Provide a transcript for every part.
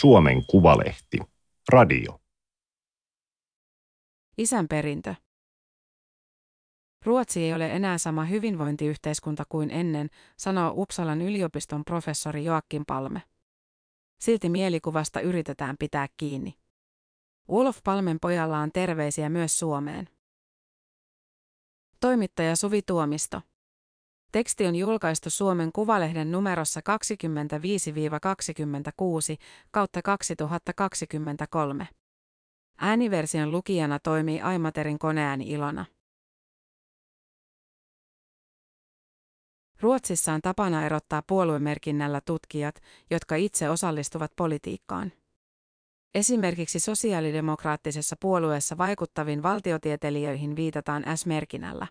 Suomen Kuvalehti. Radio. Isän perintö. Ruotsi ei ole enää sama hyvinvointiyhteiskunta kuin ennen, sanoo Uppsalan yliopiston professori Joakim Palme. Silti mielikuvasta yritetään pitää kiinni. Ulof Palmen pojalla on terveisiä myös Suomeen. Toimittaja Suvi Tuomisto. Teksti on julkaistu Suomen Kuvalehden numerossa 25-26 kautta 2023. Ääniversion lukijana toimii Aimaterin koneääni Ilona. Ruotsissa on tapana erottaa puoluemerkinnällä tutkijat, jotka itse osallistuvat politiikkaan. Esimerkiksi sosiaalidemokraattisessa puolueessa vaikuttaviin valtiotieteilijöihin viitataan S-merkinnällä.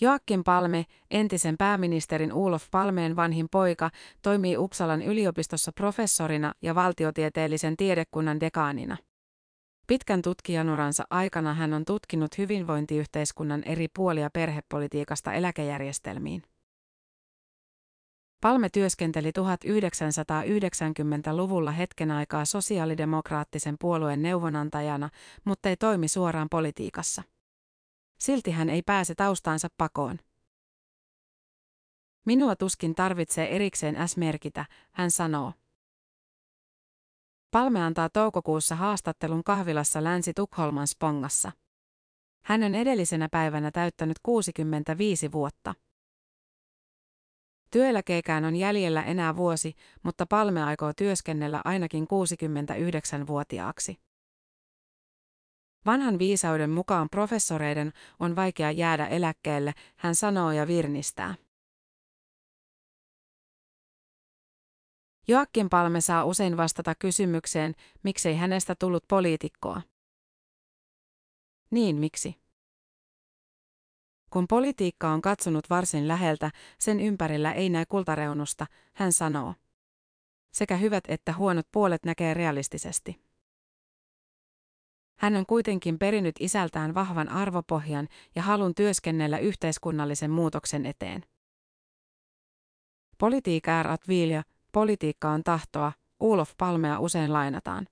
Joakim Palme, entisen pääministerin Ulof Palmeen vanhin poika, toimii Uppsalan yliopistossa professorina ja valtiotieteellisen tiedekunnan dekaanina. Pitkän tutkijanuransa aikana hän on tutkinut hyvinvointiyhteiskunnan eri puolia perhepolitiikasta eläkejärjestelmiin. Palme työskenteli 1990-luvulla hetken aikaa sosiaalidemokraattisen puolueen neuvonantajana, mutta ei toimi suoraan politiikassa. Silti hän ei pääse taustaansa pakoon. Minua tuskin tarvitsee erikseen S-merkitä, hän sanoo. Palme antaa toukokuussa haastattelun kahvilassa Länsi-Tukholman Spongassa. Hän on edellisenä päivänä täyttänyt 65 vuotta. Työeläkeikään on jäljellä enää vuosi, mutta Palme aikoo työskennellä ainakin 69-vuotiaaksi. Vanhan viisauden mukaan professoreiden on vaikea jäädä eläkkeelle, hän sanoo ja virnistää. Joakim Palme saa usein vastata kysymykseen, miksei hänestä tullut poliitikkoa. Niin miksi? Kun politiikka on katsonut varsin läheltä, sen ympärillä ei näe kultareunusta, hän sanoo. Sekä hyvät että huonot puolet näkee realistisesti. Hän on kuitenkin perinnyt isältään vahvan arvopohjan ja halun työskennellä yhteiskunnallisen muutoksen eteen. Politiikka är att vilja, politiikka on tahtoa, Ulof Palmea usein lainataan.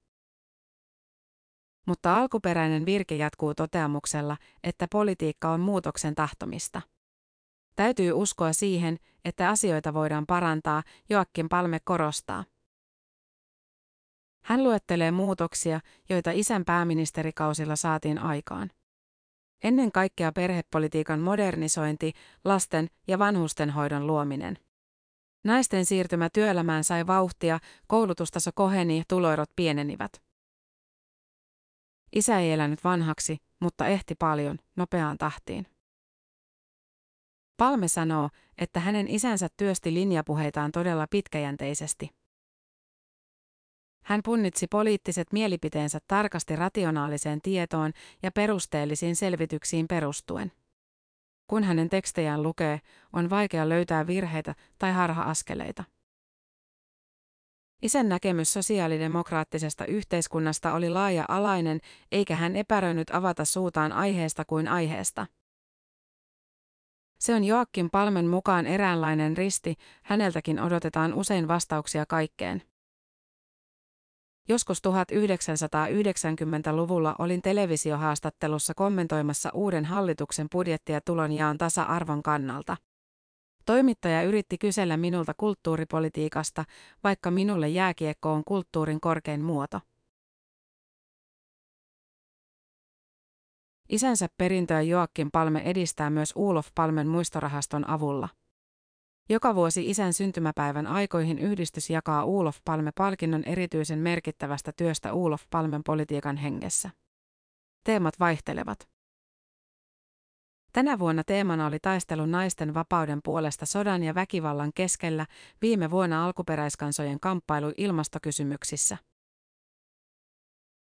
Mutta alkuperäinen virke jatkuu toteamuksella, että politiikka on muutoksen tahtomista. Täytyy uskoa siihen, että asioita voidaan parantaa, Joakim Palme korostaa. Hän luettelee muutoksia, joita isän pääministerikausilla saatiin aikaan. Ennen kaikkea perhepolitiikan modernisointi, lasten ja vanhustenhoidon luominen. Naisten siirtymä työelämään sai vauhtia, koulutustaso koheni ja tuloerot pienenivät. Isä ei elänyt vanhaksi, mutta ehti paljon, nopeaan tahtiin. Palme sanoo, että hänen isänsä työsti linjapuheitaan todella pitkäjänteisesti. Hän punnitsi poliittiset mielipiteensä tarkasti rationaaliseen tietoon ja perusteellisiin selvityksiin perustuen. Kun hänen tekstejään lukee, on vaikea löytää virheitä tai harha-askeleita. Isän näkemys sosiaalidemokraattisesta yhteiskunnasta oli laaja-alainen, eikä hän epäröinyt avata suutaan aiheesta kuin aiheesta. Se on Joakim Palmen mukaan eräänlainen risti, häneltäkin odotetaan usein vastauksia kaikkeen. Joskus 1990-luvulla olin televisiohaastattelussa kommentoimassa uuden hallituksen budjettia tulonjaon tasa-arvon kannalta. Toimittaja yritti kysellä minulta kulttuuripolitiikasta, vaikka minulle jääkiekko on kulttuurin korkein muoto. Isänsä perintöä Joakim Palme edistää myös Ulof Palmen muistorahaston avulla. Joka vuosi isän syntymäpäivän aikoihin yhdistys jakaa Ulof Palme-palkinnon erityisen merkittävästä työstä Ulof Palmen politiikan hengessä. Teemat vaihtelevat. Tänä vuonna teemana oli taistelu naisten vapauden puolesta sodan ja väkivallan keskellä, viime vuonna alkuperäiskansojen kamppailu ilmastokysymyksissä.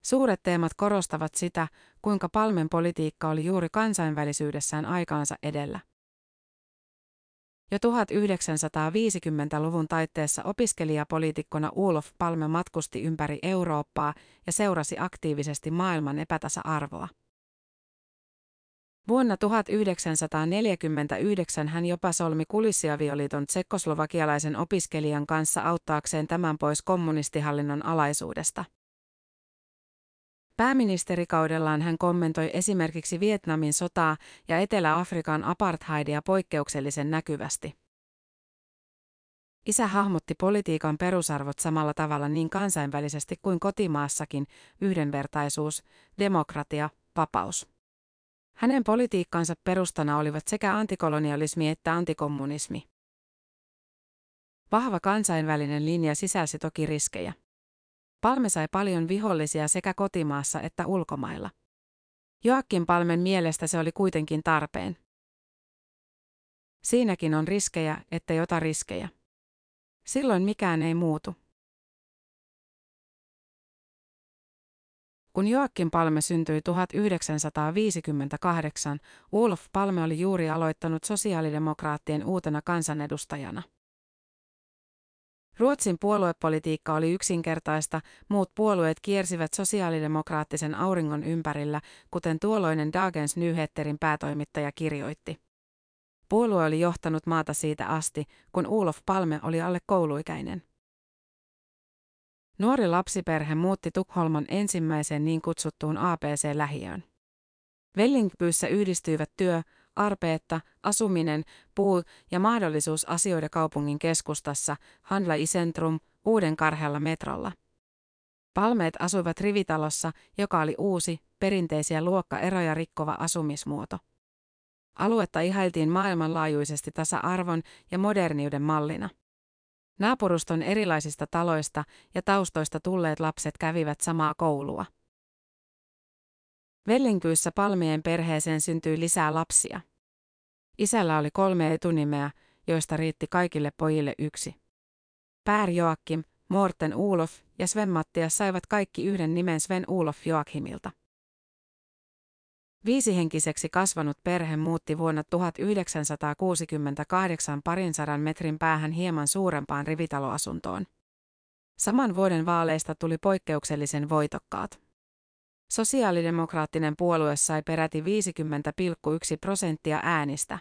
Suuret teemat korostavat sitä, kuinka Palmen politiikka oli juuri kansainvälisyydessään aikaansa edellä. Jo 1950-luvun taitteessa opiskelijapoliitikkona Ulof Palme matkusti ympäri Eurooppaa ja seurasi aktiivisesti maailman epätasa-arvoa. Vuonna 1949 hän jopa solmi kulissiavioliiton tsekkoslovakialaisen opiskelijan kanssa auttaakseen tämän pois kommunistihallinnon alaisuudesta. Pääministerikaudellaan hän kommentoi esimerkiksi Vietnamin sotaa ja Etelä-Afrikan apartheidia poikkeuksellisen näkyvästi. Isä hahmotti politiikan perusarvot samalla tavalla niin kansainvälisesti kuin kotimaassakin, yhdenvertaisuus, demokratia, vapaus. Hänen politiikkansa perustana olivat sekä antikolonialismi että antikommunismi. Vahva kansainvälinen linja sisälsi toki riskejä. Palme sai paljon vihollisia sekä kotimaassa että ulkomailla. Joakin Palmen mielestä se oli kuitenkin tarpeen. Siinäkin on riskejä, että jota riskejä. Silloin mikään ei muutu. Kun Joakim Palme syntyi 1958, Ulf Palme oli juuri aloittanut sosiaalidemokraattien uutena kansanedustajana. Ruotsin puoluepolitiikka oli yksinkertaista, muut puolueet kiersivät sosiaalidemokraattisen auringon ympärillä, kuten tuolloinen Dagens Nyheterin päätoimittaja kirjoitti. Puolue oli johtanut maata siitä asti, kun Ulof Palme oli alle kouluikäinen. Nuori lapsiperhe muutti Tukholman ensimmäiseen niin kutsuttuun APC-lähiöön. Vellingpyyssä yhdistyivät työ, arpeetta, asuminen, puu ja mahdollisuus asioida kaupungin keskustassa, Handla i Centrum, uuden karhealla metrolla. Palmeet asuivat rivitalossa, joka oli uusi, perinteisiä luokkaeroja rikkova asumismuoto. Aluetta ihailtiin maailmanlaajuisesti tasa-arvon ja moderniuden mallina. Naapuruston erilaisista taloista ja taustoista tulleet lapset kävivät samaa koulua. Vellinkyyssä Palmien perheeseen syntyi lisää lapsia. Isällä oli kolme etunimeä, joista riitti kaikille pojille yksi. Pär Joakim, Morten Ulof ja Sven Mattias saivat kaikki yhden nimen Sven Ulof Joakimilta. Viisihenkiseksi kasvanut perhe muutti vuonna 1968 parin sadan metrin päähän hieman suurempaan rivitaloasuntoon. Saman vuoden vaaleista tuli poikkeuksellisen voitokkaat. Sosiaalidemokraattinen puolue sai peräti 50,1 prosenttia äänistä.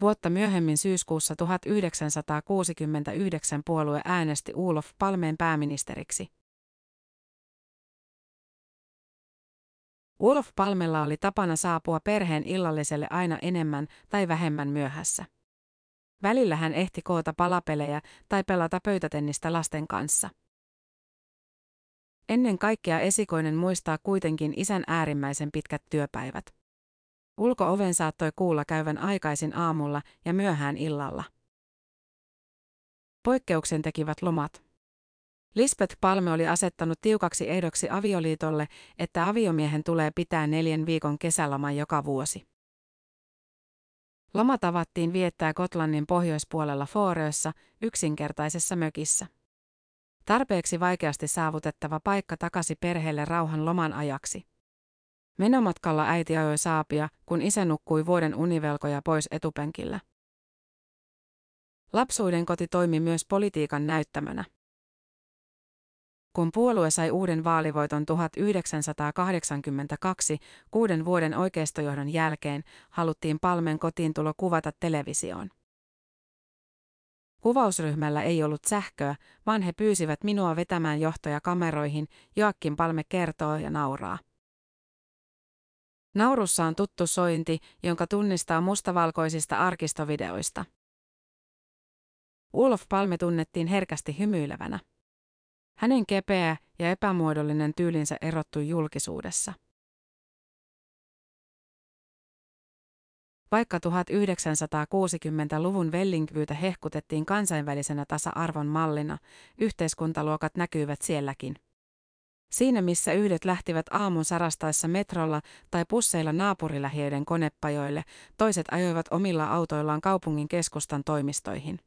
Vuotta myöhemmin syyskuussa 1969 puolue äänesti Ulof Palmeen pääministeriksi. Ulof Palmella oli tapana saapua perheen illalliselle aina enemmän tai vähemmän myöhässä. Välillä hän ehti koota palapelejä tai pelata pöytätennistä lasten kanssa. Ennen kaikkea esikoinen muistaa kuitenkin isän äärimmäisen pitkät työpäivät. Ulko-oven saattoi kuulla käyvän aikaisin aamulla ja myöhään illalla. Poikkeuksen tekivät lomat. Lisbeth Palme oli asettanut tiukaksi ehdoksi avioliitolle, että aviomiehen tulee pitää neljän viikon kesäloman joka vuosi. Loma tavattiin viettää Gotlannin pohjoispuolella Fårössä, yksinkertaisessa mökissä. Tarpeeksi vaikeasti saavutettava paikka takasi perheelle rauhan loman ajaksi. Menomatkalla äiti ajoi saapia, kun isä nukkui vuoden univelkoja pois etupenkillä. Lapsuuden koti toimi myös politiikan näyttämönä. Kun puolue sai uuden vaalivoiton 1982, kuuden vuoden oikeistojohdon jälkeen, haluttiin Palmen kotiin tulo kuvata televisioon. Kuvausryhmällä ei ollut sähköä, vaan he pyysivät minua vetämään johtoja kameroihin, Joakim Palme kertoo ja nauraa. Naurussa on tuttu sointi, jonka tunnistaa mustavalkoisista arkistovideoista. Ulof Palme tunnettiin herkästi hymyilevänä. Hänen kepeä ja epämuodollinen tyylinsä erottui julkisuudessa. Vaikka 1960-luvun Vellingvyytä hehkutettiin kansainvälisenä tasa-arvon mallina, yhteiskuntaluokat näkyivät sielläkin. Siinä missä yhdet lähtivät aamun sarastaessa metrolla tai pusseilla naapurilähiöiden konepajoille, toiset ajoivat omilla autoillaan kaupungin keskustan toimistoihin.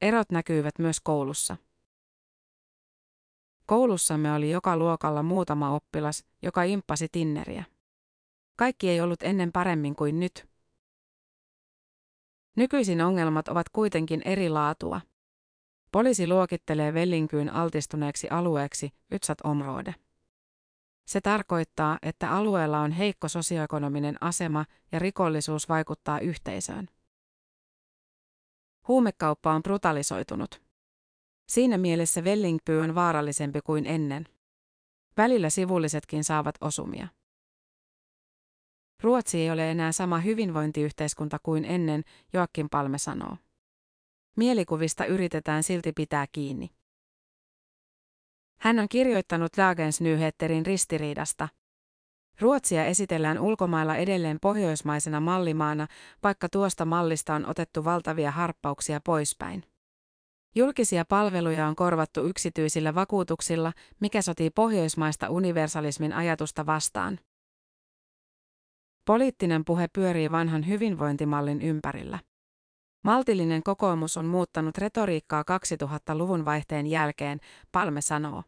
Erot näkyivät myös koulussa. Koulussamme oli joka luokalla muutama oppilas, joka imppasi tinneriä. Kaikki ei ollut ennen paremmin kuin nyt. Nykyisin ongelmat ovat kuitenkin eri laatua. Poliisi luokittelee Vellinkyyn altistuneeksi alueeksi, Ytsat område. Se tarkoittaa, että alueella on heikko sosioekonominen asema ja rikollisuus vaikuttaa yhteisöön. Huumekauppa on brutalisoitunut. Siinä mielessä Vällingby on vaarallisempi kuin ennen. Välillä sivullisetkin saavat osumia. Ruotsi ei ole enää sama hyvinvointiyhteiskunta kuin ennen, Joakim Palme sanoo. Mielikuvista yritetään silti pitää kiinni. Hän on kirjoittanut Dagens Nyheterin ristiriidasta. Ruotsia esitellään ulkomailla edelleen pohjoismaisena mallimaana, vaikka tuosta mallista on otettu valtavia harppauksia poispäin. Julkisia palveluja on korvattu yksityisillä vakuutuksilla, mikä sotii pohjoismaista universalismin ajatusta vastaan. Poliittinen puhe pyörii vanhan hyvinvointimallin ympärillä. Maltillinen kokoomus on muuttanut retoriikkaa 2000-luvun vaihteen jälkeen, Palme sanoo.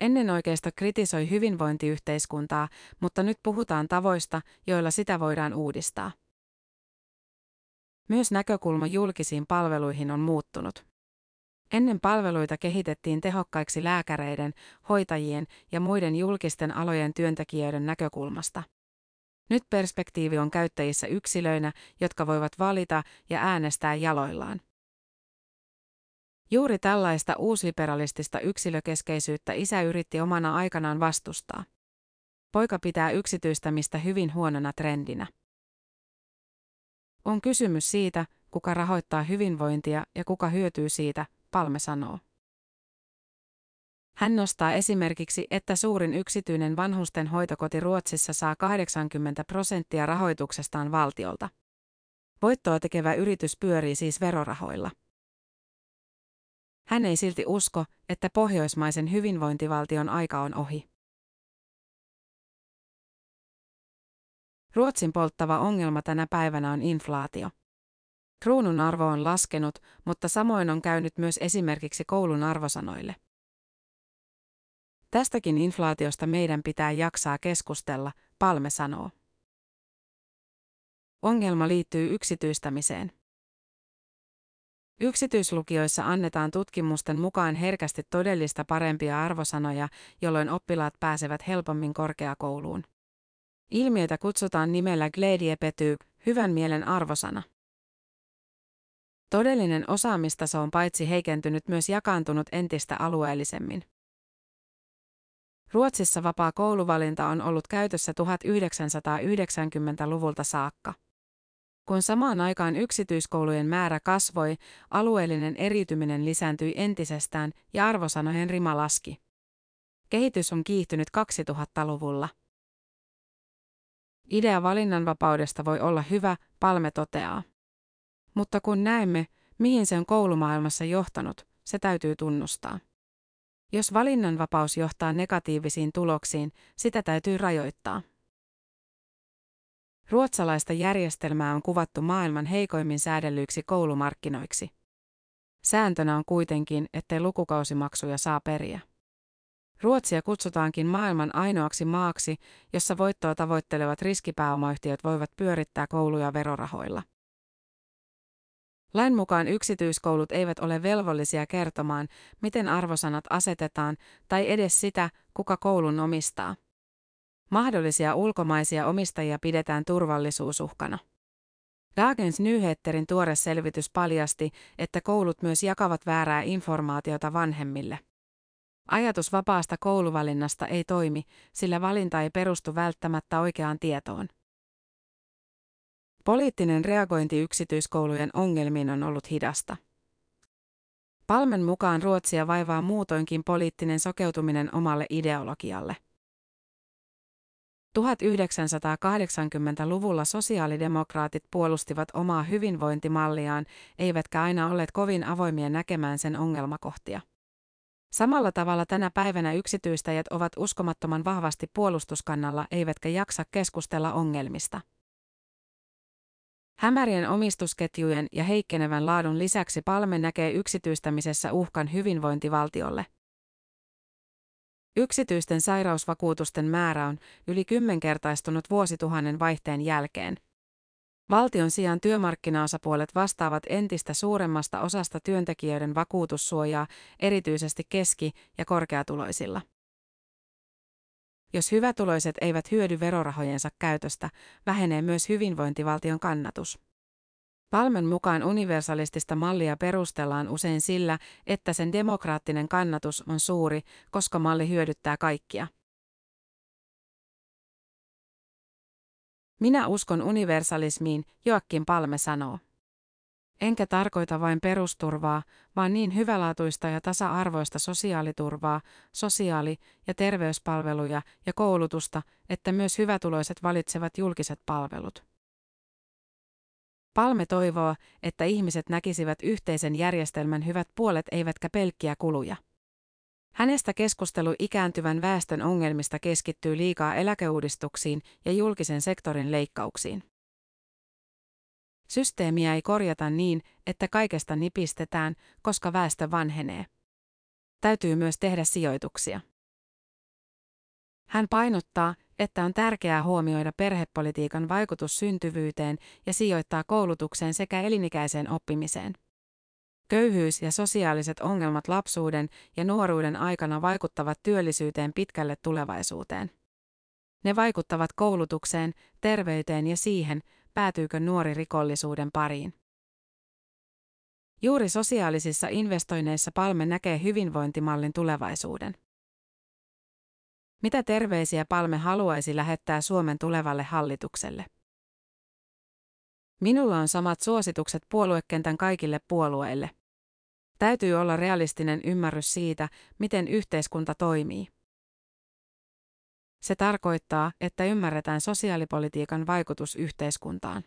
Ennen oikeisto kritisoi hyvinvointiyhteiskuntaa, mutta nyt puhutaan tavoista, joilla sitä voidaan uudistaa. Myös näkökulma julkisiin palveluihin on muuttunut. Ennen palveluita kehitettiin tehokkaiksi lääkäreiden, hoitajien ja muiden julkisten alojen työntekijöiden näkökulmasta. Nyt perspektiivi on käyttäjissä yksilöinä, jotka voivat valita ja äänestää jaloillaan. Juuri tällaista uusliberalistista yksilökeskeisyyttä isä yritti omana aikanaan vastustaa. Poika pitää yksityistämistä hyvin huonona trendinä. On kysymys siitä, kuka rahoittaa hyvinvointia ja kuka hyötyy siitä, Palme sanoo. Hän nostaa esimerkiksi, että suurin yksityinen vanhusten hoitokoti Ruotsissa saa 80 prosenttia rahoituksestaan valtiolta. Voittoa tekevä yritys pyörii siis verorahoilla. Hän ei silti usko, että pohjoismaisen hyvinvointivaltion aika on ohi. Ruotsin polttava ongelma tänä päivänä on inflaatio. Kruunun arvo on laskenut, mutta samoin on käynyt myös esimerkiksi koulun arvosanoille. Tästäkin inflaatiosta meidän pitää jaksaa keskustella, Palme sanoo. Ongelma liittyy yksityistämiseen. Yksityislukioissa annetaan tutkimusten mukaan herkästi todellista parempia arvosanoja, jolloin oppilaat pääsevät helpommin korkeakouluun. Ilmiötä kutsutaan nimellä Glediepety, hyvän mielen arvosana. Todellinen osaamistaso on paitsi heikentynyt myös jakaantunut entistä alueellisemmin. Ruotsissa vapaa kouluvalinta on ollut käytössä 1990-luvulta saakka. Kun samaan aikaan yksityiskoulujen määrä kasvoi, alueellinen eriytyminen lisääntyi entisestään ja arvosanojen rima laski. Kehitys on kiihtynyt 2000-luvulla. Idea valinnanvapaudesta voi olla hyvä, Palme toteaa. Mutta kun näemme, mihin se on koulumaailmassa johtanut, se täytyy tunnustaa. Jos valinnanvapaus johtaa negatiivisiin tuloksiin, sitä täytyy rajoittaa. Ruotsalaista järjestelmää on kuvattu maailman heikoimmin säädellyiksi koulumarkkinoiksi. Sääntönä on kuitenkin, ettei lukukausimaksuja saa periä. Ruotsia kutsutaankin maailman ainoaksi maaksi, jossa voittoa tavoittelevat riskipääomayhtiöt voivat pyörittää kouluja verorahoilla. Lain mukaan yksityiskoulut eivät ole velvollisia kertomaan, miten arvosanat asetetaan, tai edes sitä, kuka koulun omistaa. Mahdollisia ulkomaisia omistajia pidetään turvallisuusuhkana. Dagens Nyheterin tuore selvitys paljasti, että koulut myös jakavat väärää informaatiota vanhemmille. Ajatus vapaasta kouluvalinnasta ei toimi, sillä valinta ei perustu välttämättä oikeaan tietoon. Poliittinen reagointi yksityiskoulujen ongelmiin on ollut hidasta. Palmen mukaan Ruotsia vaivaa muutoinkin poliittinen sokeutuminen omalle ideologialle. 1980-luvulla sosiaalidemokraatit puolustivat omaa hyvinvointimalliaan, eivätkä aina olleet kovin avoimia näkemään sen ongelmakohtia. Samalla tavalla tänä päivänä yksityistäjät ovat uskomattoman vahvasti puolustuskannalla eivätkä jaksa keskustella ongelmista. Hämärien omistusketjujen ja heikkenevän laadun lisäksi Palme näkee yksityistämisessä uhkan hyvinvointivaltiolle. Yksityisten sairausvakuutusten määrä on yli kymmenkertaistunut vuosituhannen vaihteen jälkeen. Valtion sijaan työmarkkinaosapuolet vastaavat entistä suuremmasta osasta työntekijöiden vakuutussuojaa, erityisesti keski- ja korkeatuloisilla. Jos hyvätuloiset eivät hyödy verorahojensa käytöstä, vähenee myös hyvinvointivaltion kannatus. Palmen mukaan universalistista mallia perustellaan usein sillä, että sen demokraattinen kannatus on suuri, koska malli hyödyttää kaikkia. Minä uskon universalismiin, Joakim Palme sanoo. Enkä tarkoita vain perusturvaa, vaan niin hyvälaatuista ja tasa-arvoista sosiaaliturvaa, sosiaali- ja terveyspalveluja ja koulutusta, että myös hyvätuloiset valitsevat julkiset palvelut. Palme toivoo, että ihmiset näkisivät yhteisen järjestelmän hyvät puolet eivätkä pelkkiä kuluja. Hänestä keskustelu ikääntyvän väestön ongelmista keskittyy liikaa eläkeuudistuksiin ja julkisen sektorin leikkauksiin. Systeemiä ei korjata niin, että kaikesta nipistetään, koska väestö vanhenee. Täytyy myös tehdä sijoituksia. Hän painottaa, että on tärkeää huomioida perhepolitiikan vaikutus syntyvyyteen ja sijoittaa koulutukseen sekä elinikäiseen oppimiseen. Köyhyys ja sosiaaliset ongelmat lapsuuden ja nuoruuden aikana vaikuttavat työllisyyteen pitkälle tulevaisuuteen. Ne vaikuttavat koulutukseen, terveyteen ja siihen, päätyykö nuori rikollisuuden pariin. Juuri sosiaalisissa investoinneissa Palme näkee hyvinvointimallin tulevaisuuden. Mitä terveisiä Palme haluaisi lähettää Suomen tulevalle hallitukselle? Minulla on samat suositukset puoluekentän kaikille puolueille. Täytyy olla realistinen ymmärrys siitä, miten yhteiskunta toimii. Se tarkoittaa, että ymmärretään sosiaalipolitiikan vaikutus yhteiskuntaan.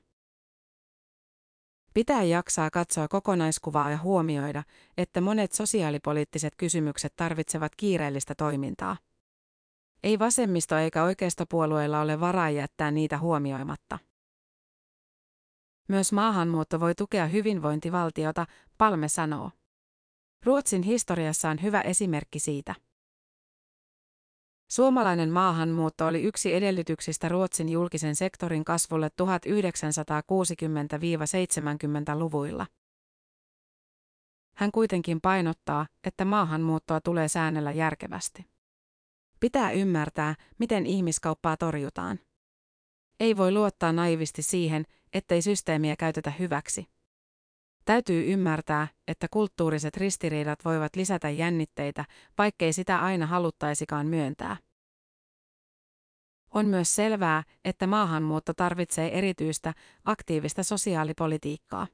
Pitää jaksaa katsoa kokonaiskuvaa ja huomioida, että monet sosiaalipoliittiset kysymykset tarvitsevat kiireellistä toimintaa. Ei vasemmisto eikä oikeistopuolueilla ole varaa jättää niitä huomioimatta. Myös maahanmuutto voi tukea hyvinvointivaltiota, Palme sanoo. Ruotsin historiassa on hyvä esimerkki siitä. Suomalainen maahanmuutto oli yksi edellytyksistä Ruotsin julkisen sektorin kasvulle 1960-70-luvuilla. Hän kuitenkin painottaa, että maahanmuuttoa tulee säännellä järkevästi. Pitää ymmärtää, miten ihmiskauppaa torjutaan. Ei voi luottaa naivisti siihen, ettei systeemiä käytetä hyväksi. Täytyy ymmärtää, että kulttuuriset ristiriidat voivat lisätä jännitteitä, vaikkei sitä aina haluttaisikaan myöntää. On myös selvää, että maahanmuutto tarvitsee erityistä, aktiivista sosiaalipolitiikkaa.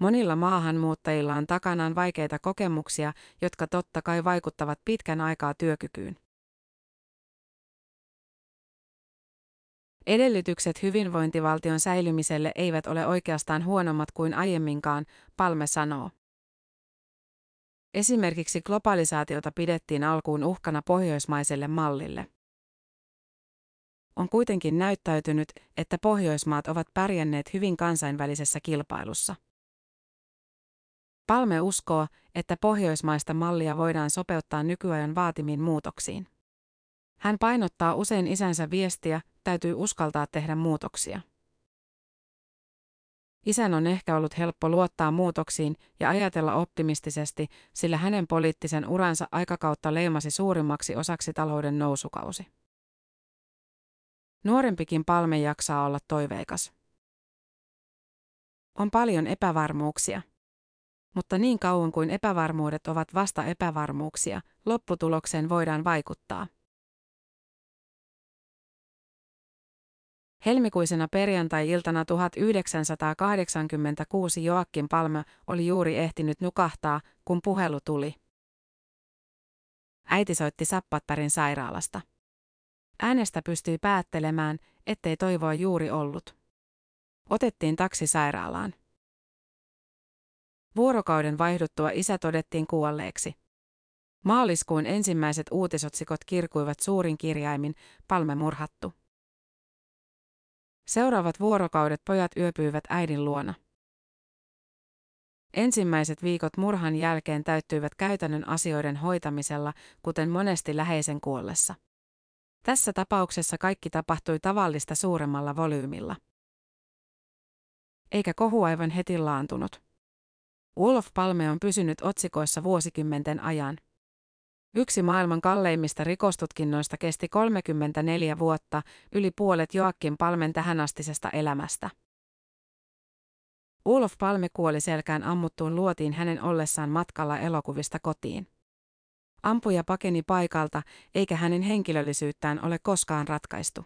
Monilla maahanmuuttajilla on takanaan vaikeita kokemuksia, jotka totta kai vaikuttavat pitkän aikaa työkykyyn. Edellytykset hyvinvointivaltion säilymiselle eivät ole oikeastaan huonommat kuin aiemminkaan, Palme sanoo. Esimerkiksi globalisaatiota pidettiin alkuun uhkana pohjoismaiselle mallille. On kuitenkin näyttäytynyt, että Pohjoismaat ovat pärjänneet hyvin kansainvälisessä kilpailussa. Palme uskoo, että pohjoismaista mallia voidaan sopeuttaa nykyajan vaatimiin muutoksiin. Hän painottaa usein isänsä viestiä, täytyy uskaltaa tehdä muutoksia. Isän on ehkä ollut helppo luottaa muutoksiin ja ajatella optimistisesti, sillä hänen poliittisen uransa aikakautta leimasi suurimmaksi osaksi talouden nousukausi. Nuorempikin palme jaksaa olla toiveikas. On paljon epävarmuuksia. Mutta niin kauan kuin epävarmuudet ovat vasta epävarmuuksia, lopputulokseen voidaan vaikuttaa. Helmikuisena perjantai-iltana 1986 Joakim Palme oli juuri ehtinyt nukahtaa, kun puhelu tuli. Äiti soitti Sappattarin sairaalasta. Äänestä pystyi päättelemään, ettei toivoa juuri ollut. Otettiin taksi sairaalaan. Vuorokauden vaihduttua isä todettiin kuolleeksi. Maaliskuun ensimmäiset uutisotsikot kirkuivat suurin kirjaimin, Palme murhattu. Seuraavat vuorokaudet pojat yöpyivät äidin luona. Ensimmäiset viikot murhan jälkeen täyttyivät käytännön asioiden hoitamisella, kuten monesti läheisen kuollessa. Tässä tapauksessa kaikki tapahtui tavallista suuremmalla volyymilla. Eikä kohu aivan heti laantunut. Wolf Palme on pysynyt otsikoissa vuosikymmenten ajan. Yksi maailman kalleimmista rikostutkinnoista kesti 34 vuotta, yli puolet Joakim Palmen tähänastisesta elämästä. Ulof Palme kuoli selkään ammuttuun luotiin hänen ollessaan matkalla elokuvista kotiin. Ampuja pakeni paikalta, eikä hänen henkilöllisyyttään ole koskaan ratkaistu.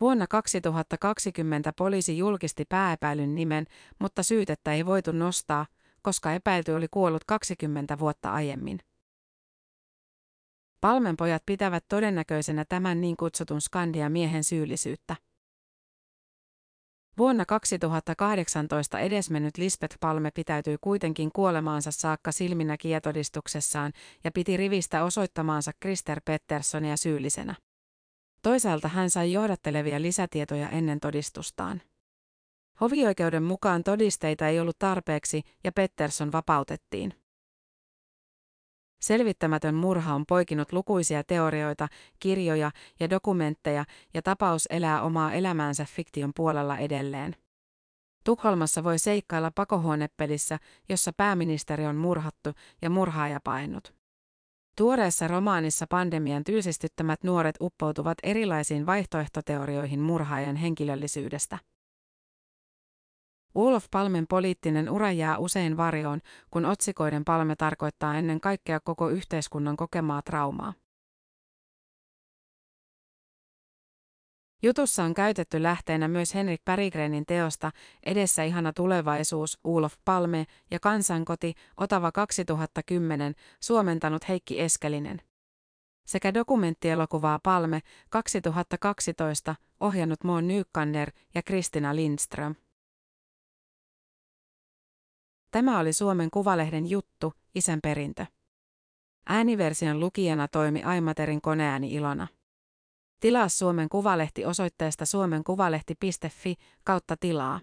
Vuonna 2020 poliisi julkisti pääepäilyn nimen, mutta syytettä ei voitu nostaa, koska epäilty oli kuollut 20 vuotta aiemmin. Palmenpojat pitävät todennäköisenä tämän niin kutsutun Skandia-miehen syyllisyyttä. Vuonna 2018 edesmennyt Lisbeth Palme pitäytyi kuitenkin kuolemaansa saakka silminäkijätodistuksessaan ja piti rivistä osoittamaansa Krister Petterssonia syyllisenä. Toisaalta hän sai johdattelevia lisätietoja ennen todistustaan. Hovioikeuden mukaan todisteita ei ollut tarpeeksi ja Pettersson vapautettiin. Selvittämätön murha on poikinut lukuisia teorioita, kirjoja ja dokumentteja, ja tapaus elää omaa elämäänsä fiktion puolella edelleen. Tukholmassa voi seikkailla pakohuonepelissä, jossa pääministeri on murhattu ja murhaaja painut. Tuoreessa romaanissa pandemian tylsistyttämät nuoret uppoutuvat erilaisiin vaihtoehtoteorioihin murhaajan henkilöllisyydestä. Olof Palmen poliittinen ura jää usein varjoon, kun otsikoiden palme tarkoittaa ennen kaikkea koko yhteiskunnan kokemaa traumaa. Jutussa on käytetty lähteenä myös Henrik Berggrenin teosta Edessä ihana tulevaisuus, Ulof Palme ja Kansankoti, Otava 2010, suomentanut Heikki Eskelinen. Sekä dokumenttielokuvaa Palme 2012, ohjannut Moon Nykander ja Kristina Lindström. Tämä oli Suomen Kuvalehden juttu, isän perintö. Ääniversion lukijana toimi Aimaterin koneääni Ilona. Tilaa Suomen Kuvalehti osoitteesta suomenkuvalehti.fi kautta tilaa.